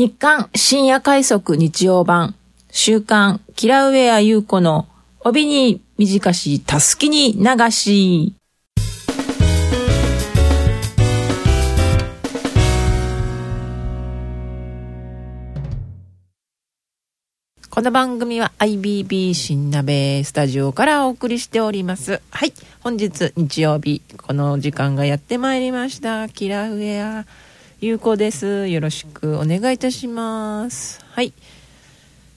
日刊深夜快速日曜版週刊キラウェア優子の帯に短したすきに流し。この番組は IBB 新鍋スタジオからお送りしております。はい。本日日曜日、この時間がやってまいりました。キラウェア優子です。よろしくお願いいたします。はい。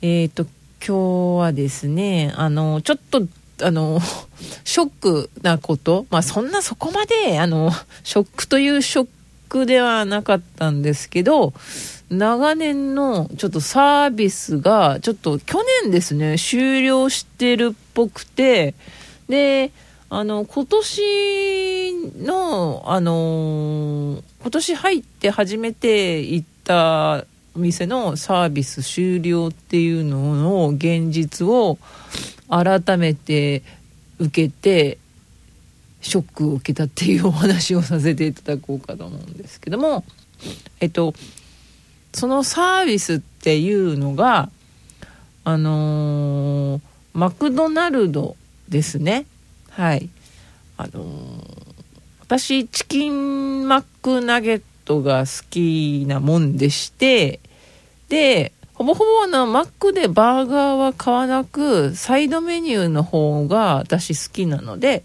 えっ、と、今日はですね、あの、ちょっと、あの、ショックなこと、まあそんなそこまで、あの、ショックというショックではなかったんですけど、長年のちょっとサービスが、ちょっと去年ですね、終了してるっぽくて、で、あの、今年の、あの、今年入って初めて行ったお店のサービス終了っていうのの現実を改めて受けて、ショックを受けたっていうお話をさせていただこうかと思うんですけども、えっと、そのサービスっていうのが、あのーマクドナルドですね。はい。あのー私、チキンマックナゲットが好きなもんでして、で、ほぼほぼあの、マックでバーガーは買わなく、サイドメニューの方が私好きなので、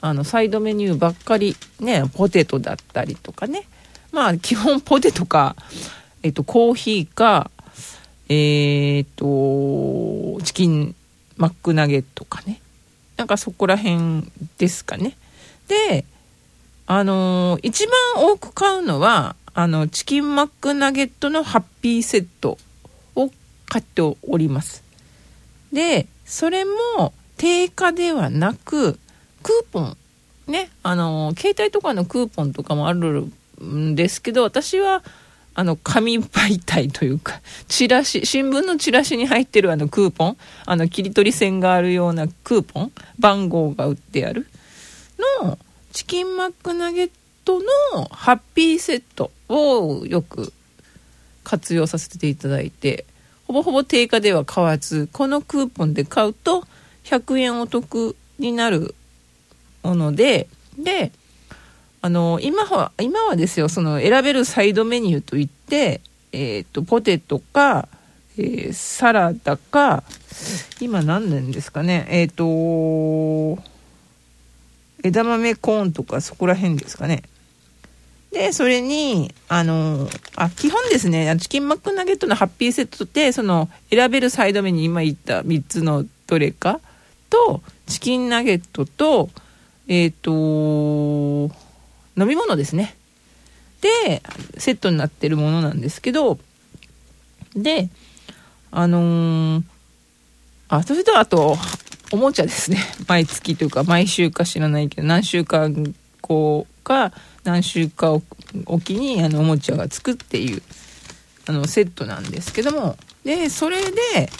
あの、サイドメニューばっかり、ね、ポテトだったりとかね。まあ、基本ポテトか、えっと、コーヒーか、えーっと、チキンマックナゲットかね。なんかそこら辺ですかね。で、あのー一番多く買うのは、あの、チキンマックナゲットのハッピーセットを買っております。で、それも定価ではなく、クーポン、ね、あのー携帯とかのクーポンとかもあるんですけど、私は、あの、紙媒体というか、チラシ、新聞のチラシに入ってるあのクーポン、あの、切り取り線があるようなクーポン、番号が売ってあるの、チキンマックナゲットのハッピーセットをよく活用させていただいて、ほぼほぼ定価では買わず、このクーポンで買うと100円お得になるもので、で、あの、今は、今はですよ、その選べるサイドメニューといって、えっ、と、ポテトか、えーサラダか、今何年ですかね、えっ、と、枝豆コーンとかそこら辺ですかね。で、それに、あの、あ、基本ですね、チキンマックナゲットのハッピーセットって、その、選べるサイドメニュー、今言った3つのどれかと、チキンナゲットと、えっ、と、飲み物ですね。で、セットになってるものなんですけど、で、あのーあ、それとあと、おもちゃですね。毎月というか、毎週か知らないけど、何週間こうか、何週かおきに、あの、おもちゃがつくっていう、あの、セットなんですけども、で、それで、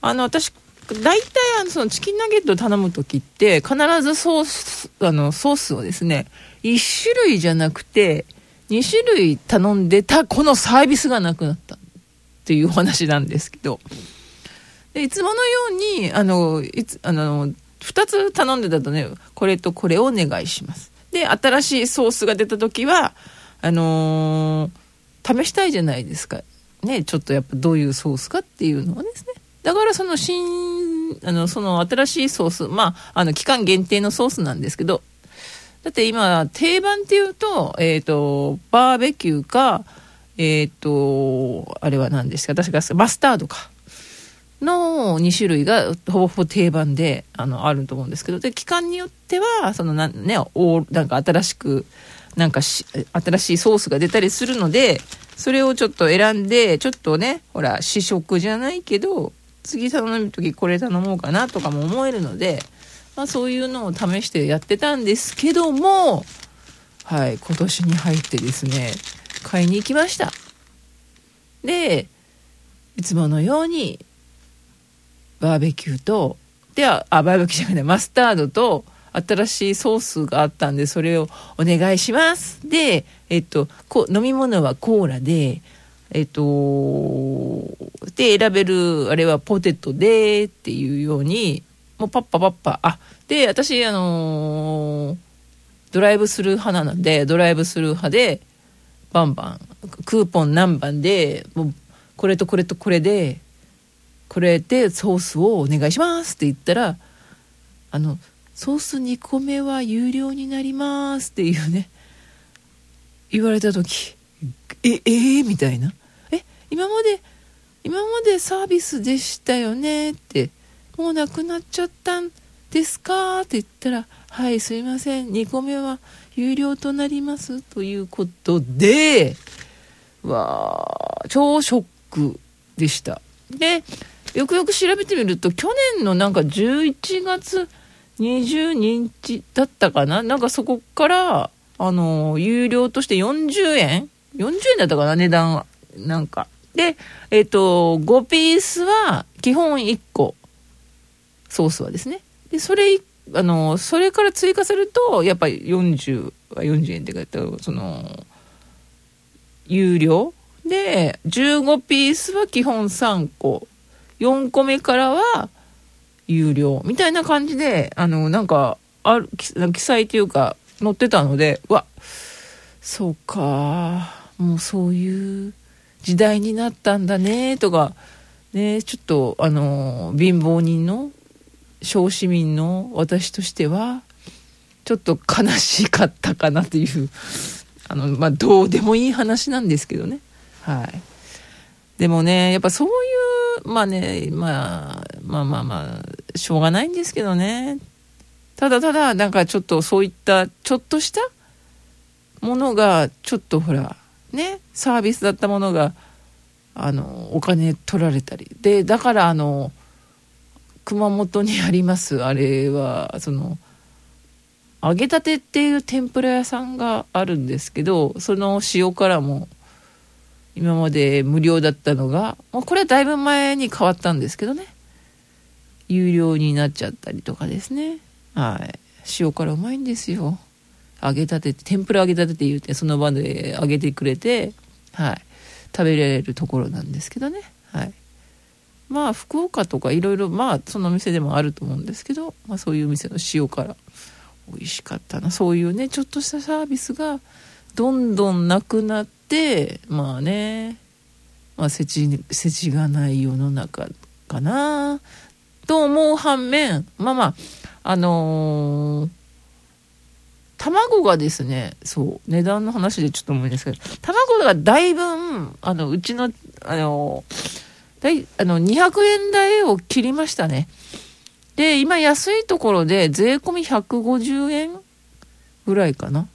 あの、私、大体、あの、そのチキンナゲット頼むときって、必ずソース、あの、ソースをですね、1種類じゃなくて、2種類頼んでた、このサービスがなくなったっていうお話なんですけど、でいつものように、あの、いつ、あの、二つ頼んでたとね、これとこれをお願いします。で、新しいソースが出た時は、あのー試したいじゃないですか。ね、ちょっとやっぱどういうソースかっていうのをですね。だからその新、あの、その新しいソース、まあ、あの、期間限定のソースなんですけど、だって今、定番っていうと、えっ、と、バーベキューか、えっ、と、あれは何ですか確かマスタードか。の2種類がほぼほぼ定番であのあると思うんですけどで期間によってはそのな、ね、おなんか新しくなんかし新しいソースが出たりするのでそれをちょっと選んでちょっとねほら試食じゃないけど次頼む時これ頼もうかなとかも思えるので、まあ、そういうのを試してやってたんですけどもはい今年に入ってですね買いに行きましたでいつものようにバーベキューと、では、あ、バーベキューじゃない、マスタードと、新しいソースがあったんで、それをお願いします。で、えっと、こ飲み物はコーラで、えっ、と、で、選べる、あれはポテトで、っていうように、もうパッパパッパ、あ、で、私、あのードライブスルー派なので、ドライブスルー派で、バンバン、クーポン何番で、もう、これとこれとこれで、これでソースをお願いしますって言ったら、あの、ソース2個目は有料になりますっていうね、言われた時、え、えー、みたいな。今まで、今までサービスでしたよね？って、もうなくなっちゃったんですか？って言ったら、はい、すいません。2個目は有料となりますということで、わー、超ショックでした。で、よくよく調べてみると、去年のなんか11月20日だったかな？なんかそこから、あの、有料として40円 ?40 円だったかな？値段は。なんか。で、えっ、と、5ピースは基本1個。ソースはですね。で、それ、あの、それから追加すると、やっぱり40 40円って書いてある、その、有料で、15ピースは基本3個。4個目からは有料。みたいな感じで、あの、なんか、ある、記載というか、載ってたので、わ、そうか、もうそういう時代になったんだね、とか、ね、ちょっと、あの、貧乏人の、小市民の私としては、ちょっと悲しかったかなという、あの、まあ、どうでもいい話なんですけどね。はい。でもね、やっぱそういう、まあね、まあ、まあまあまあ、しょうがないんですけどね。ただただ、なんかちょっとそういった、ちょっとしたものが、ちょっとほら、ね、サービスだったものが、あの、お金取られたり。で、だからあの、熊本にあります、あれは、その、揚げたてっていう天ぷら屋さんがあるんですけど、その塩辛も、今まで無料だったのが、もうこれはだいぶ前に変わったんですけどね。有料になっちゃったりとかですね。はい。塩辛うまいんですよ。揚げたて、天ぷら揚げたてって言うて、その場で揚げてくれて、はい。食べられるところなんですけどね。はい。まあ、福岡とかいろいろ、まあ、その店でもあると思うんですけど、まあ、そういう店の塩辛、美味しかったな。そういうね、ちょっとしたサービスが、どんどんなくなって、まあね、まあ、せち、せちがない世の中かな、と思う反面、まあまあ、あのー、卵がですね、そう、値段の話でちょっと思いですけど、卵がだいぶ、あの、うちの、あの、だい、あの、200円台を切りましたね。で、今安いところで税込み150円ぐらいかな。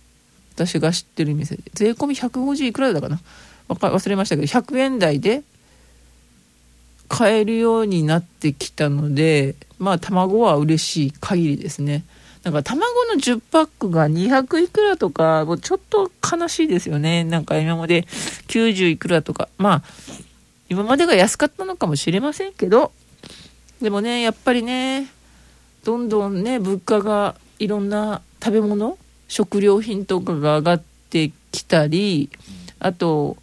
私が知ってる店で。税込み150いくらだかな。忘れましたけど、100円台で買えるようになってきたので、まあ卵は嬉しい限りですね。なんか卵の10パックが200いくらとか、もうちょっと悲しいですよね。なんか今まで90いくらとか。まあ、今までが安かったのかもしれませんけど、でもね、やっぱりね、どんどんね、物価がいろんな食べ物、食料品とかが上がってきたり、あと、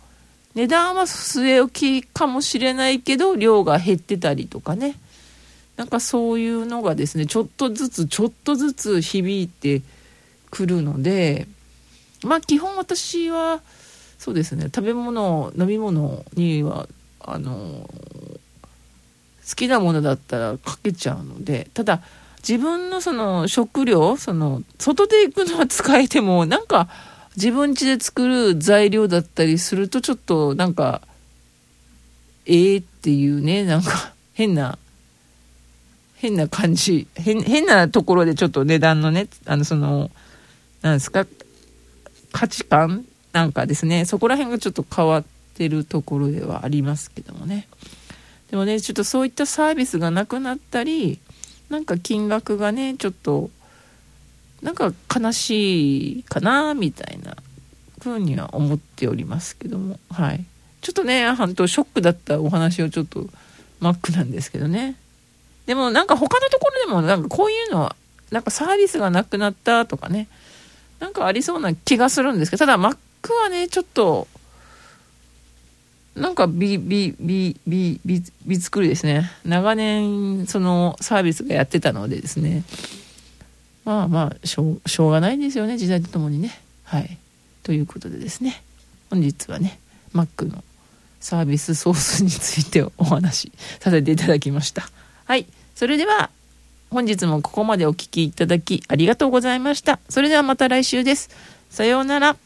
値段は据え置きかもしれないけど、量が減ってたりとかね。なんかそういうのがですね、ちょっとずつ、ちょっとずつ響いてくるので、まあ基本私は、そうですね、食べ物、飲み物には、あの、好きなものだったらかけちゃうので、ただ、自分のその食料、その、外で行くのは使えても、なんか、自分家で作る材料だったりすると、ちょっとなんか、ええー、っていうね、なんか、変な、変な感じ、変、変なところでちょっと値段のね、あの、その、なんですか、価値観なんかですね、そこら辺がちょっと変わってるところではありますけどもね。でもね、ちょっとそういったサービスがなくなったり、なんか金額がね、ちょっと、なんか悲しいかな、みたいな風には思っておりますけども、はい。ちょっとね、半島ショックだったお話をちょっと、マックなんですけどね。でもなんか他のところでもなんかこういうのは、なんかサービスがなくなったとかね、、なんかありそうな気がするんですけど、ただマックはね、ちょっと、なんか美、美、美、美、美、美作りですね。長年、そのサービスがやってたのでですね。まあまあ、しょう、しょうがないですよね、時代とともにね。はい。ということでですね。本日はね、Mac のサービスソースについてお話しさせていただきました。はい。それでは、本日もここまでお聴きいただきありがとうございました。それではまた来週です。さようなら。